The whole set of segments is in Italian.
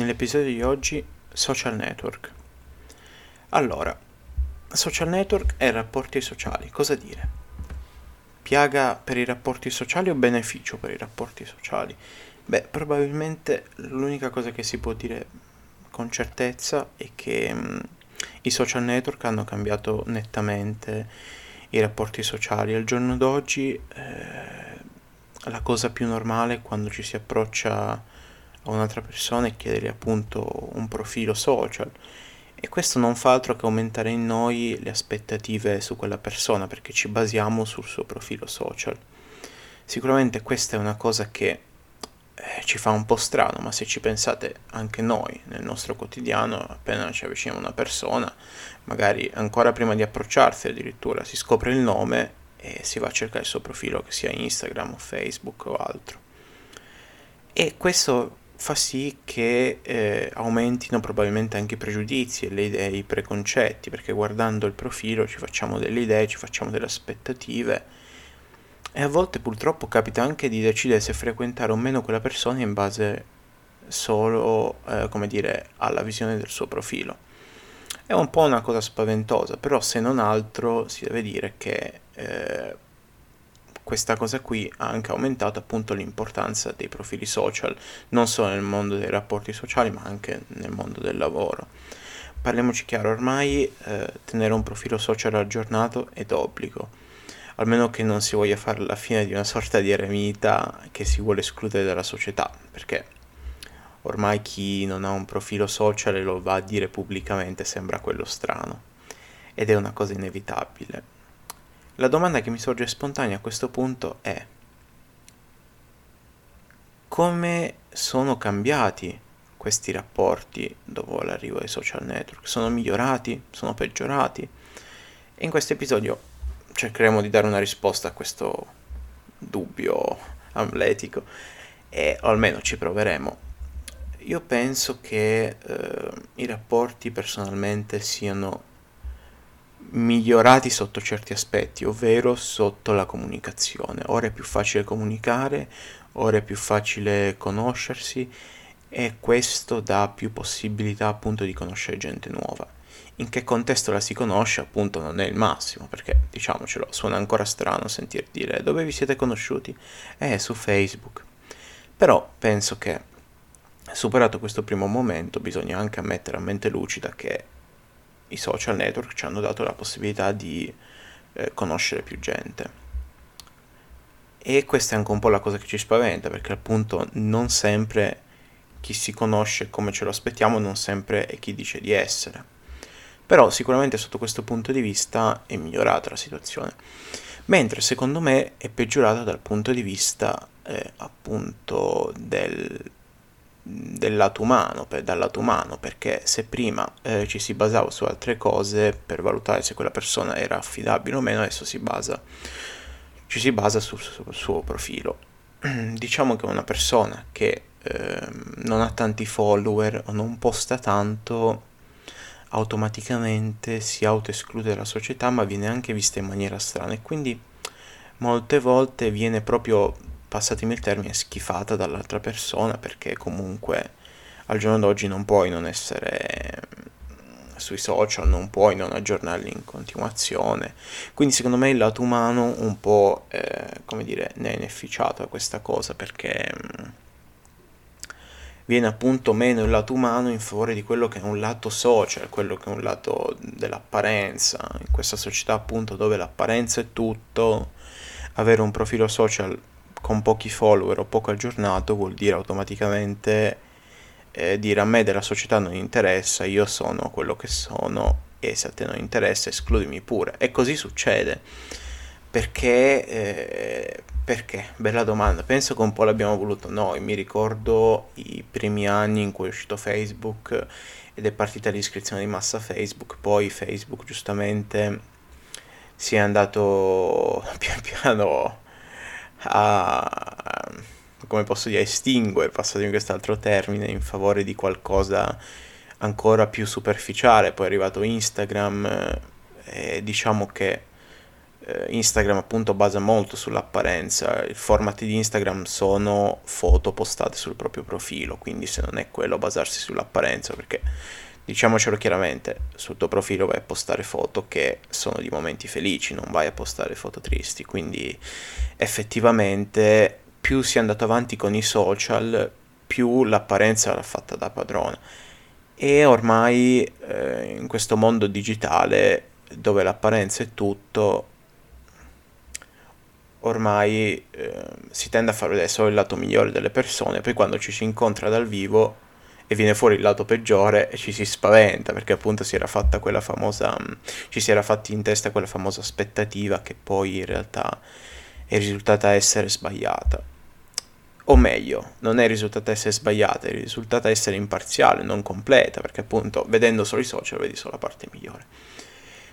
nell'episodio di oggi social network. Allora, social network e rapporti sociali, cosa dire? Piaga per i rapporti sociali o beneficio per i rapporti sociali? Beh, probabilmente l'unica cosa che si può dire con certezza è che mh, mm, i social network hanno cambiato nettamente i rapporti sociali. Al giorno d'oggi eh, la cosa più normale quando ci si approccia a un'altra persona e chiedergli appunto un profilo social e questo non fa altro che aumentare in noi le aspettative su quella persona perché ci basiamo sul suo profilo social. Sicuramente questa è una cosa che eh, ci fa un po' strano, ma se ci pensate anche noi nel nostro quotidiano, appena ci avviciniamo a una persona, magari ancora prima di approcciarsi addirittura si scopre il nome e si va a cercare il suo profilo che sia Instagram o Facebook o altro. E questo fa sì che eh, aumentino probabilmente anche i pregiudizi e le idee, i preconcetti, perché guardando il profilo ci facciamo delle idee, ci facciamo delle aspettative e a volte purtroppo capita anche di decidere se frequentare o meno quella persona in base solo, eh, come dire, alla visione del suo profilo. È un po' una cosa spaventosa, però se non altro si deve dire che eh, questa cosa qui ha anche aumentato appunto l'importanza dei profili social, non solo nel mondo dei rapporti sociali, ma anche nel mondo del lavoro. Parliamoci chiaro, ormai eh, tenere un profilo social aggiornato è d'obbligo, almeno che non si voglia fare la fine di una sorta di eremita che si vuole escludere dalla società, perché ormai chi non ha un profilo social lo va a dire pubblicamente sembra quello strano, ed è una cosa inevitabile. La domanda che mi sorge spontanea a questo punto è come sono cambiati questi rapporti dopo l'arrivo dei social network? Sono migliorati? Sono peggiorati? E in questo episodio cercheremo di dare una risposta a questo dubbio amletico e o almeno ci proveremo. Io penso che eh, i rapporti personalmente siano migliorati sotto certi aspetti, ovvero sotto la comunicazione. Ora è più facile comunicare, ora è più facile conoscersi e questo dà più possibilità appunto di conoscere gente nuova. In che contesto la si conosce appunto non è il massimo, perché diciamocelo, suona ancora strano sentir dire dove vi siete conosciuti? Eh, su Facebook. Però penso che superato questo primo momento bisogna anche ammettere a mente lucida che i social network ci hanno dato la possibilità di eh, conoscere più gente. E questa è anche un po' la cosa che ci spaventa, perché appunto non sempre chi si conosce come ce lo aspettiamo, non sempre è chi dice di essere. Però sicuramente sotto questo punto di vista è migliorata la situazione. Mentre secondo me è peggiorata dal punto di vista eh, appunto del del lato umano, per, dal lato umano, perché se prima eh, ci si basava su altre cose per valutare se quella persona era affidabile o meno, adesso si basa, ci si basa sul, sul suo profilo. diciamo che una persona che eh, non ha tanti follower o non posta tanto, automaticamente si autoesclude dalla società, ma viene anche vista in maniera strana e quindi molte volte viene proprio passatemi il termine, schifata dall'altra persona perché comunque al giorno d'oggi non puoi non essere mm, sui social, non puoi non aggiornarli in continuazione. Quindi secondo me il lato umano un po', eh, come dire, ne è inefficiato a questa cosa perché mm, viene appunto meno il lato umano in favore di quello che è un lato social, quello che è un lato dell'apparenza. In questa società appunto dove l'apparenza è tutto, avere un profilo social con pochi follower o poco aggiornato vuol dire automaticamente eh, dire a me della società non interessa, io sono quello che sono e se a te non interessa escludimi pure. E così succede. Perché, eh, perché? Bella domanda. Penso che un po' l'abbiamo voluto noi. Mi ricordo i primi anni in cui è uscito Facebook ed è partita l'iscrizione di massa Facebook, poi Facebook giustamente si è andato pian piano a, come posso dire, estinguere, passatemi quest'altro termine, in favore di qualcosa ancora più superficiale. Poi è arrivato Instagram e diciamo che eh, Instagram appunto basa molto sull'apparenza, il format di Instagram sono foto postate sul proprio profilo, quindi se non è quello basarsi sull'apparenza, perché diciamocelo chiaramente, sul tuo profilo vai a postare foto che sono di momenti felici, non vai a postare foto tristi, quindi effettivamente più si è andato avanti con i social, più l'apparenza l'ha fatta da padrona. E ormai eh, in questo mondo digitale dove l'apparenza è tutto, ormai eh, si tende a far vedere solo il lato migliore delle persone, poi quando ci si incontra dal vivo e viene fuori il lato peggiore e ci si spaventa perché appunto si era fatta quella famosa, ci si era fatti in testa quella famosa aspettativa che poi in realtà è risultata essere sbagliata. O meglio, non è risultata essere sbagliata, è risultata essere imparziale, non completa, perché appunto vedendo solo i social vedi solo la parte migliore.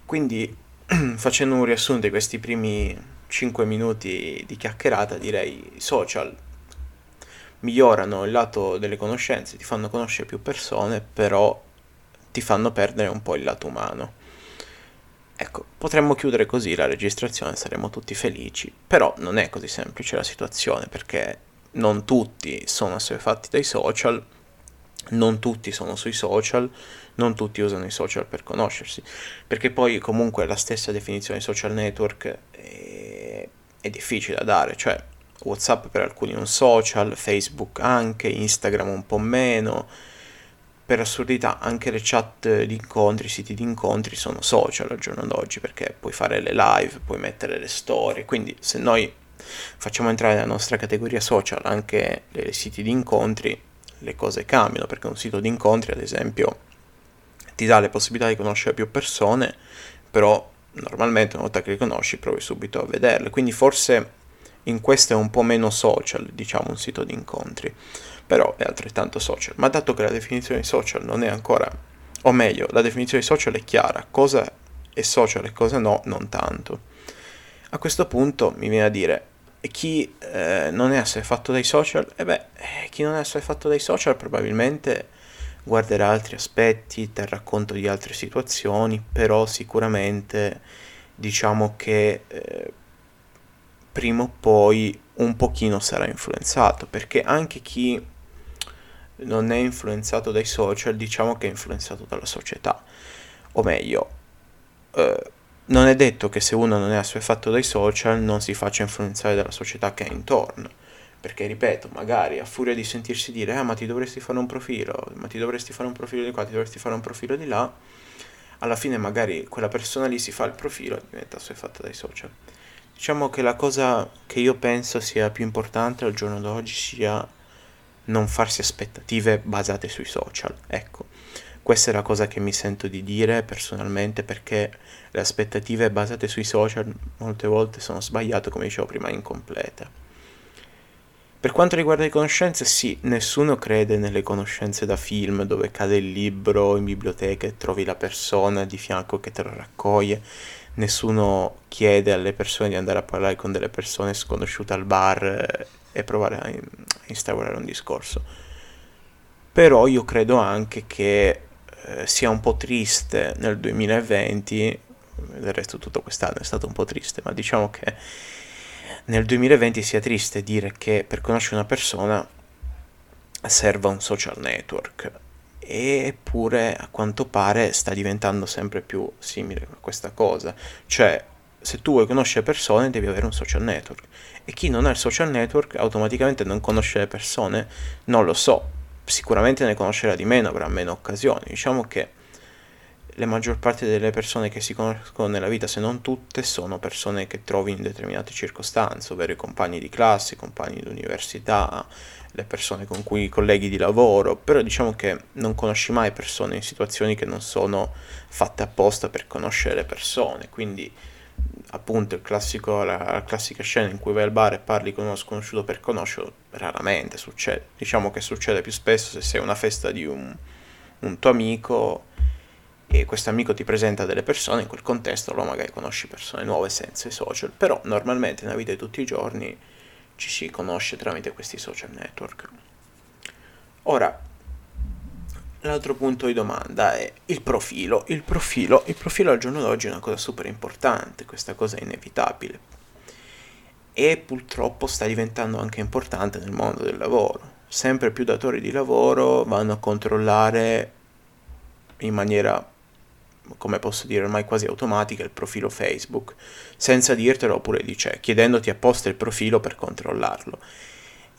Quindi, facendo un riassunto di questi primi 5 minuti di chiacchierata, direi social migliorano il lato delle conoscenze, ti fanno conoscere più persone, però ti fanno perdere un po' il lato umano. Ecco, potremmo chiudere così la registrazione, saremmo tutti felici, però non è così semplice la situazione perché non tutti sono assuefatti dai social, non tutti sono sui social, non tutti usano i social per conoscersi, perché poi comunque la stessa definizione di social network è, è difficile da dare, cioè WhatsApp per alcuni un social, Facebook anche, Instagram un po' meno, per assurdità anche le chat di incontri, i siti di incontri sono social al giorno d'oggi perché puoi fare le live, puoi mettere le storie, quindi se noi facciamo entrare nella nostra categoria social anche i siti di incontri, le cose cambiano perché un sito di incontri, ad esempio, ti dà le possibilità di conoscere più persone, però normalmente una volta che li conosci provi subito a vederle, quindi forse in questo è un po' meno social, diciamo, un sito di incontri, però è altrettanto social. Ma dato che la definizione di social non è ancora, o meglio, la definizione di social è chiara, cosa è social e cosa no, non tanto. A questo punto mi viene a dire, chi eh, non è assuefatto dai social? E eh beh, eh, chi non è assuefatto dai social probabilmente guarderà altri aspetti, terrà conto di altre situazioni, però sicuramente diciamo che eh, prima o poi un pochino sarà influenzato, perché anche chi non è influenzato dai social, diciamo che è influenzato dalla società, o meglio, eh, non è detto che se uno non è assuefatto dai social non si faccia influenzare dalla società che ha intorno. Perché, ripeto, magari a furia di sentirsi dire, ah, ma ti dovresti fare un profilo, ma ti dovresti fare un profilo di qua, ti dovresti fare un profilo di là, alla fine magari quella persona lì si fa il profilo e diventa assuefatta dai social. Diciamo che la cosa che io penso sia più importante al giorno d'oggi sia non farsi aspettative basate sui social. Ecco, questa è la cosa che mi sento di dire personalmente perché le aspettative basate sui social molte volte sono sbagliate, come dicevo prima, incomplete. Per quanto riguarda le conoscenze, sì, nessuno crede nelle conoscenze da film dove cade il libro in biblioteca e trovi la persona di fianco che te lo raccoglie. Nessuno chiede alle persone di andare a parlare con delle persone sconosciute al bar eh, e provare a instaurare un discorso. Però io credo anche che eh, sia un po' triste nel 2020, del resto tutto quest'anno è stato un po' triste, ma diciamo che nel 2020 sia triste dire che per conoscere una persona serva un social network eppure a quanto pare sta diventando sempre più simile a questa cosa. Cioè se tu vuoi conoscere persone devi avere un social network. E chi non ha il social network automaticamente non conosce le persone? Non lo so. Sicuramente ne conoscerà di meno, avrà meno occasioni. Diciamo che la maggior parte delle persone che si conoscono nella vita, se non tutte, sono persone che trovi in determinate circostanze, ovvero i compagni di classe, i compagni di università, le persone con cui i colleghi di lavoro, però diciamo che non conosci mai persone in situazioni che non sono fatte apposta per conoscere le persone, quindi appunto classico, la, la, classica scena in cui vai al bar e parli con uno sconosciuto per conoscerlo, raramente succede. Diciamo che succede più spesso se sei a una festa di un, un tuo amico e questo amico ti presenta delle persone, in quel contesto allora magari conosci persone nuove senza i social, però normalmente nella vita di tutti i giorni ci si conosce tramite questi social network. Ora, l'altro punto di domanda è il profilo. Il profilo, il profilo al giorno d'oggi è una cosa super importante, questa cosa è inevitabile. E purtroppo sta diventando anche importante nel mondo del lavoro. Sempre più datori di lavoro vanno a controllare in maniera come posso dire, ormai quasi automatica il profilo Facebook, senza dirtelo oppure dice, chiedendoti apposta il profilo per controllarlo.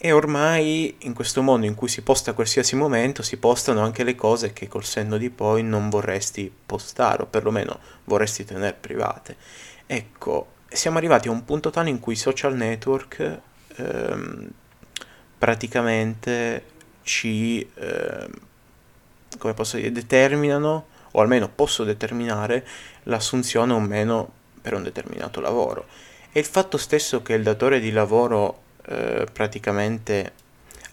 E ormai in questo mondo in cui si posta a qualsiasi momento si postano anche le cose che col senno di poi non vorresti postare o perlomeno vorresti tenere private. Ecco, siamo arrivati a un punto tale in cui i social network ehm, praticamente ci, ehm, come posso dire, determinano o almeno posso determinare l'assunzione o meno per un determinato lavoro. E il fatto stesso che il datore di lavoro eh, praticamente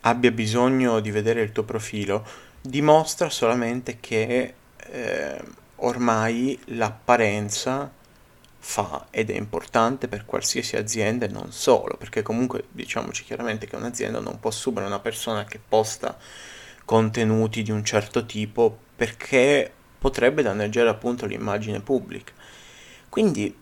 abbia bisogno di vedere il tuo profilo dimostra solamente che eh, ormai l'apparenza fa ed è importante per qualsiasi azienda e non solo, perché comunque diciamoci chiaramente che un'azienda non può assumere una persona che posta contenuti di un certo tipo perché potrebbe danneggiare appunto l'immagine pubblica. Quindi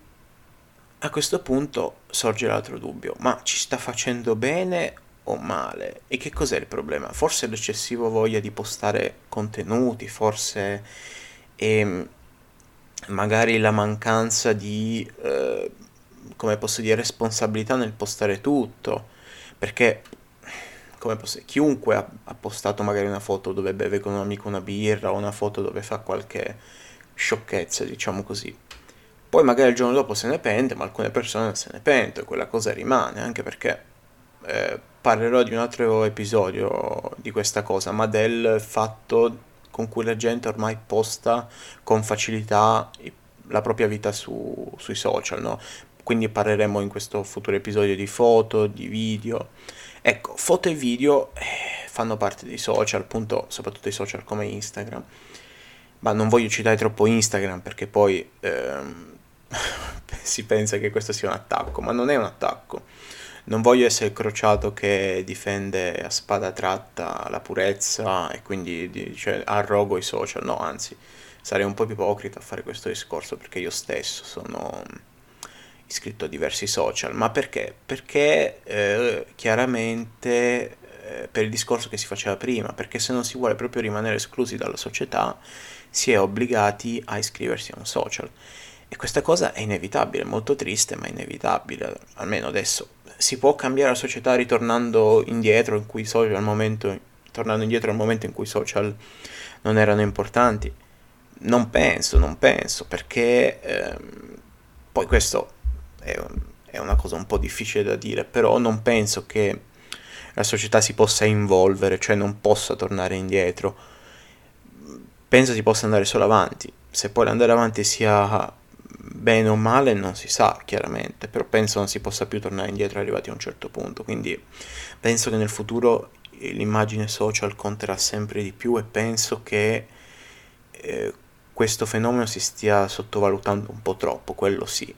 a questo punto sorge l'altro dubbio, ma ci sta facendo bene o male? E che cos'è il problema? Forse l'eccessivo voglia di postare contenuti, forse è magari la mancanza di, eh, come posso dire, responsabilità nel postare tutto, perché come posso chiunque ha, ha, postato magari una foto dove beve con un amico una birra o una foto dove fa qualche sciocchezza, diciamo così. Poi magari il giorno dopo se ne pente, ma alcune persone se ne pentono e quella cosa rimane, anche perché eh, parlerò di un altro episodio di questa cosa, ma del fatto con cui la gente ormai posta con facilità la propria vita su, sui social, no? Quindi parleremo in questo futuro episodio di foto, di video Ecco, foto e video eh, fanno parte dei social, appunto, soprattutto i social come Instagram. Ma non voglio citare troppo Instagram perché poi ehm, si pensa che questo sia un attacco, ma non è un attacco. Non voglio essere crociato che difende a spada tratta la purezza e quindi dice arrogo i social, no, anzi, sarei un po' ipocrita a fare questo discorso perché io stesso sono iscritto a diversi social, ma perché? Perché eh, chiaramente eh, per il discorso che si faceva prima, perché se non si vuole proprio rimanere esclusi dalla società, si è obbligati a iscriversi a un social. E questa cosa è inevitabile, molto triste, ma inevitabile, almeno adesso. Si può cambiare la società ritornando indietro, in cui social al momento, tornando indietro al momento in cui i social non erano importanti? Non penso, non penso, perché ehm, poi questo è, è una cosa un po' difficile da dire, però non penso che la società si possa involvere, cioè non possa tornare indietro. Penso si possa andare solo avanti. Se poi andare avanti sia bene o male non si sa chiaramente, però penso non si possa più tornare indietro arrivati a un certo punto. Quindi penso che nel futuro l'immagine social conterà sempre di più e penso che eh, questo fenomeno si stia sottovalutando un po' troppo, quello sì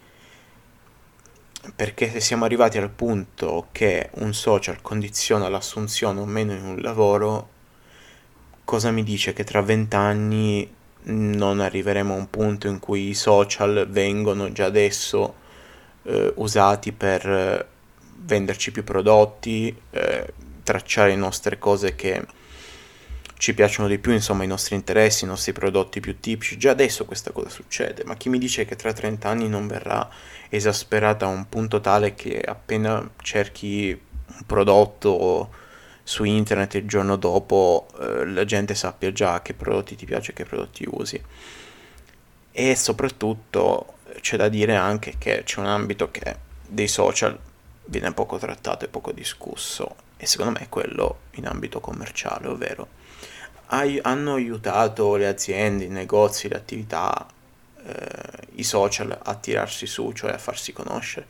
perché se siamo arrivati al punto che un social condiziona l'assunzione o meno in un lavoro, cosa mi dice che tra vent'anni non arriveremo a un punto in cui i social vengono già adesso eh, usati per eh, venderci più prodotti, eh, tracciare le nostre cose che ci piacciono di più, insomma, i nostri interessi, i nostri prodotti più tipici. Già adesso questa cosa succede, ma chi mi dice che tra 30 anni non verrà esasperata a un punto tale che appena cerchi un prodotto su internet il giorno dopo eh, la gente sappia già che prodotti ti piace e che prodotti usi. E soprattutto c'è da dire anche che c'è un ambito che dei social viene poco trattato e poco discusso e secondo me è quello in ambito commerciale, ovvero ai- hanno aiutato le aziende, i negozi, le attività, eh, i social a tirarsi su, cioè a farsi conoscere.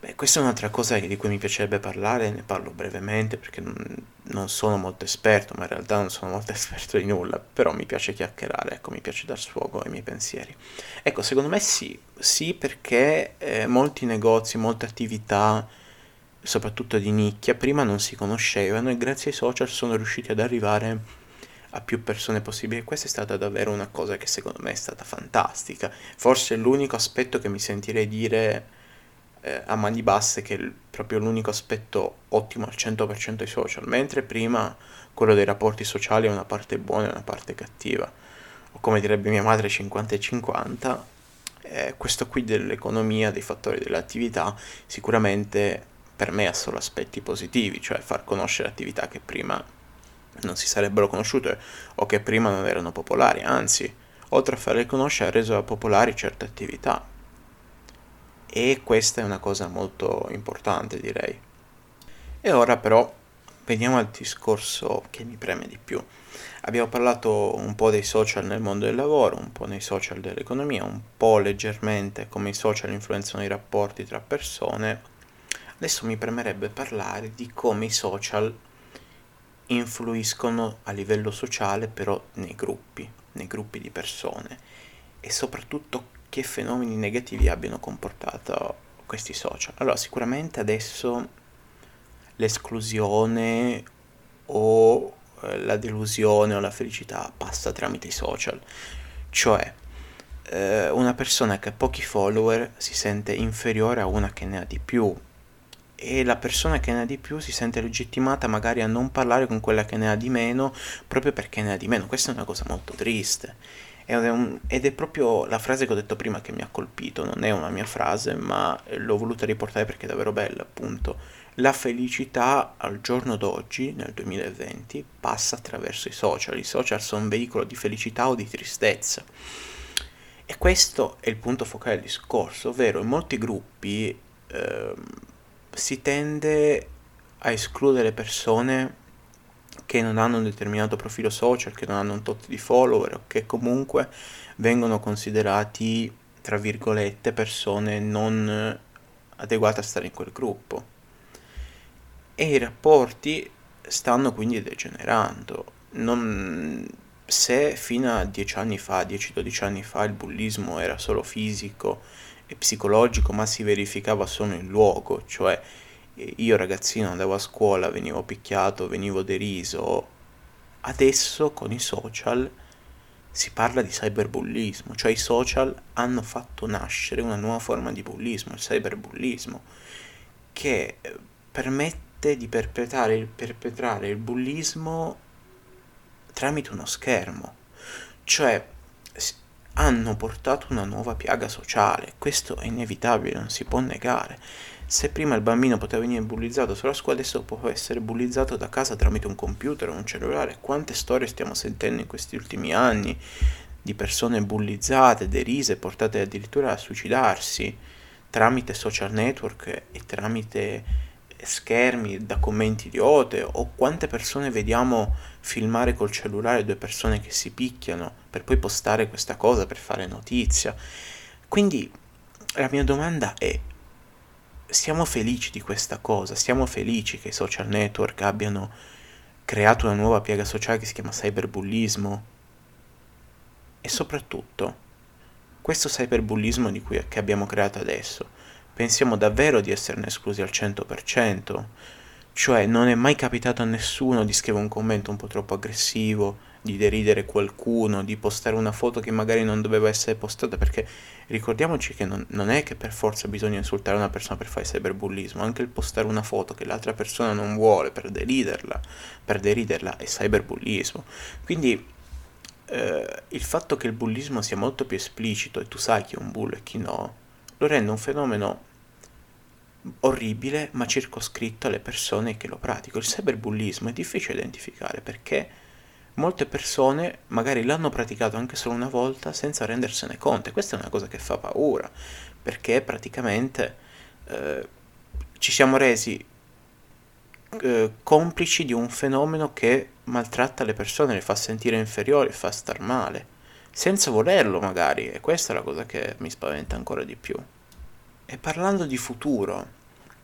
Beh, questa è un'altra cosa di cui mi piacerebbe parlare, ne parlo brevemente perché non, non sono molto esperto, ma in realtà non sono molto esperto di nulla, però mi piace chiacchierare, ecco, mi piace dar sfogo ai miei pensieri. Ecco, secondo me sì, sì perché eh, molti negozi, molte attività, soprattutto di nicchia, prima non si conoscevano e grazie ai social sono riusciti ad arrivare a più persone possibili. Questa è stata davvero una cosa che secondo me è stata fantastica. Forse l'unico aspetto che mi sentirei dire eh, a mani basse che è proprio l'unico aspetto ottimo al 100% dei social, mentre prima quello dei rapporti sociali è una parte buona e una parte cattiva. O come direbbe mia madre 50 e 50, eh, questo qui dell'economia, dei fattori dell'attività, sicuramente per me ha solo aspetti positivi, cioè far conoscere attività che prima non si sarebbero conosciute o che prima non erano popolari, anzi, oltre a farle conoscere ha reso popolari certe attività. E questa è una cosa molto importante, direi. E ora però veniamo al discorso che mi preme di più. Abbiamo parlato un po' dei social nel mondo del lavoro, un po' nei social dell'economia, un po' leggermente come i social influenzano i rapporti tra persone. Adesso mi premerebbe parlare di come i social influiscono a livello sociale però nei gruppi, nei gruppi di persone e soprattutto che fenomeni negativi abbiano comportato questi social. Allora, sicuramente adesso l'esclusione o eh, la delusione o la felicità passa tramite i social. Cioè, eh, una persona che ha pochi follower si sente inferiore a una che ne ha di più e la persona che ne ha di più si sente legittimata magari a non parlare con quella che ne ha di meno proprio perché ne ha di meno. Questa è una cosa molto triste. Ed è, un, ed è, proprio la frase che ho detto prima che mi ha colpito, non è una mia frase, ma l'ho voluta riportare perché è davvero bella, appunto. La felicità al giorno d'oggi, nel 2020, passa attraverso i social. I social sono un veicolo di felicità o di tristezza. E questo è il punto focale del discorso, ovvero in molti gruppi eh, si tende a escludere persone che non hanno un determinato profilo social, che non hanno un tot di follower o che comunque vengono considerati, tra virgolette, persone non adeguate a stare in quel gruppo. E i rapporti stanno quindi degenerando. Non, se fino a 10 anni fa, 10-12 anni fa, il bullismo era solo fisico psicologico, ma si verificava solo in luogo, cioè io ragazzino andavo a scuola, venivo picchiato, venivo deriso. Adesso con i social si parla di cyberbullismo, cioè i social hanno fatto nascere una nuova forma di bullismo, il cyberbullismo, che eh, permette di perpetrare perpetrare il bullismo tramite uno schermo. Cioè hanno portato una nuova piaga sociale, questo è inevitabile, non si può negare. Se prima il bambino poteva venire bullizzato sulla scuola, adesso può essere bullizzato da casa tramite un computer o un cellulare. Quante storie stiamo sentendo in questi ultimi anni di persone bullizzate, derise, portate addirittura a suicidarsi tramite social network e tramite schermi da commenti idioti o quante persone vediamo filmare col cellulare due persone che si picchiano per poi postare questa cosa per fare notizia. Quindi la mia domanda è siamo felici di questa cosa, siamo felici che i social network abbiano creato una nuova piaga sociale che si chiama cyberbullismo e soprattutto questo cyberbullismo di cui, che abbiamo creato adesso, pensiamo davvero di esserne esclusi al 100%? Cioè non è mai capitato a nessuno di scrivere un commento un po' troppo aggressivo, di deridere qualcuno, di postare una foto che magari non doveva essere postata, perché ricordiamoci che non, non, è che per forza bisogna insultare una persona per fare cyberbullismo, anche il postare una foto che l'altra persona non vuole per deriderla, per deriderla è cyberbullismo. Quindi eh, il fatto che il bullismo sia molto più esplicito e tu sai chi è un bullo e chi no, lo rende un fenomeno orribile ma circoscritto alle persone che lo praticano. Il cyberbullismo è difficile identificare perché molte persone magari l'hanno praticato anche solo una volta senza rendersene conto e questa è una cosa che fa paura perché praticamente eh, ci siamo resi eh, complici di un fenomeno che maltratta le persone, le fa sentire inferiori, fa star male senza volerlo magari e questa è la cosa che mi spaventa ancora di più e parlando di futuro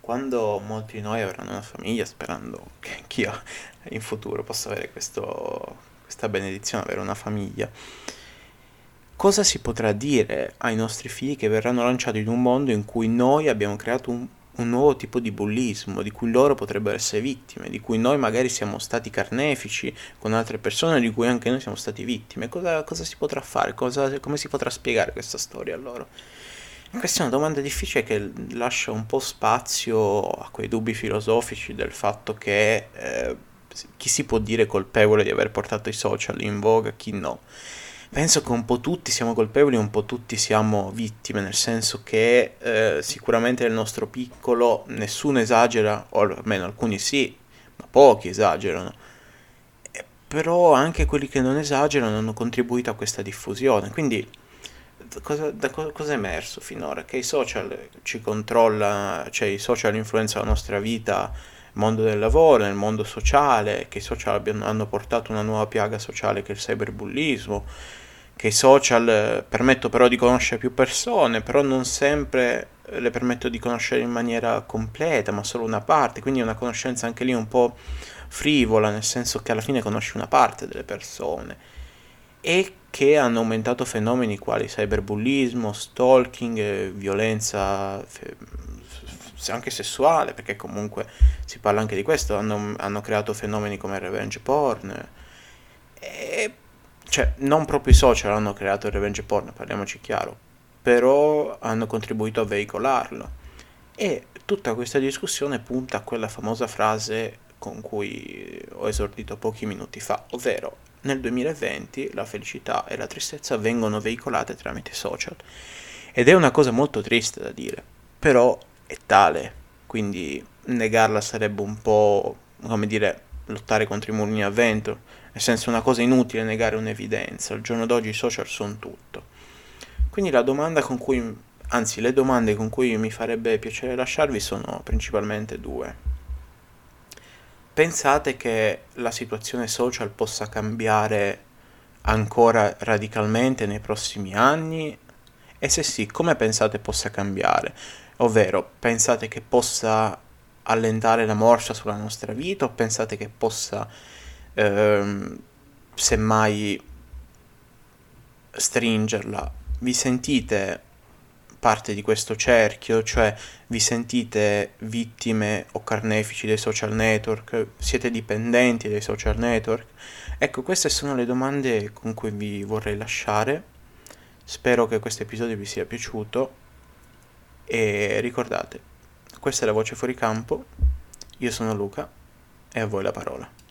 quando molti di noi avranno una famiglia, sperando che anch'io in futuro possa avere questo, questa benedizione, avere una famiglia, cosa si potrà dire ai nostri figli che verranno lanciati in un mondo in cui noi abbiamo creato un, un nuovo tipo di bullismo, di cui loro potrebbero essere vittime, di cui noi magari siamo stati carnefici con altre persone, di cui anche noi siamo stati vittime. Cosa, cosa si potrà fare? Cosa, come si potrà spiegare questa storia a loro? Questa è una domanda difficile che lascia un po' spazio a quei dubbi filosofici del fatto che eh, chi si può dire colpevole di aver portato i social in voga, chi no penso che un po' tutti siamo colpevoli, un po' tutti siamo vittime, nel senso che eh, sicuramente nel nostro piccolo nessuno esagera, o almeno alcuni sì, ma pochi esagerano. E, però anche quelli che non esagerano hanno contribuito a questa diffusione. Quindi cosa, da cosa è emerso finora? Che i social ci controllano, cioè i social influenzano la nostra vita nel mondo del lavoro, nel mondo sociale, che i social abbiano, hanno portato una nuova piaga sociale che è il cyberbullismo, che i social permettono però di conoscere più persone, però non sempre le permetto di conoscere in maniera completa, ma solo una parte, quindi è una conoscenza anche lì un po' frivola, nel senso che alla fine conosci una parte delle persone e che hanno aumentato fenomeni quali cyberbullismo, stalking, eh, violenza anche sessuale, perché comunque si parla anche di questo, hanno, hanno creato fenomeni come revenge porn. E cioè non proprio i social hanno creato il revenge porn, parliamoci chiaro, però hanno contribuito a veicolarlo. E tutta questa discussione punta a quella famosa frase con cui ho esordito pochi minuti fa, ovvero nel 2020 la felicità e la tristezza vengono veicolate tramite social. Ed è una cosa molto triste da dire, però è tale, quindi negarla sarebbe un po', come dire, lottare contro i mulini a vento, nel senso una cosa inutile negare un'evidenza, al giorno d'oggi i social sono tutto. Quindi la domanda con cui, anzi le domande con cui mi farebbe piacere lasciarvi sono principalmente due. Pensate che la situazione social possa cambiare ancora radicalmente nei prossimi anni? E se sì, come pensate possa cambiare? Ovvero, pensate che possa allentare la morsa sulla nostra vita o pensate che possa ehm, semmai stringerla? Vi sentite parte di questo cerchio, cioè vi sentite vittime o carnefici dei social network, siete dipendenti dai social network? Ecco, queste sono le domande con cui vi vorrei lasciare. Spero che questo episodio vi sia piaciuto e ricordate, questa è la voce fuori campo, io sono Luca e a voi la parola.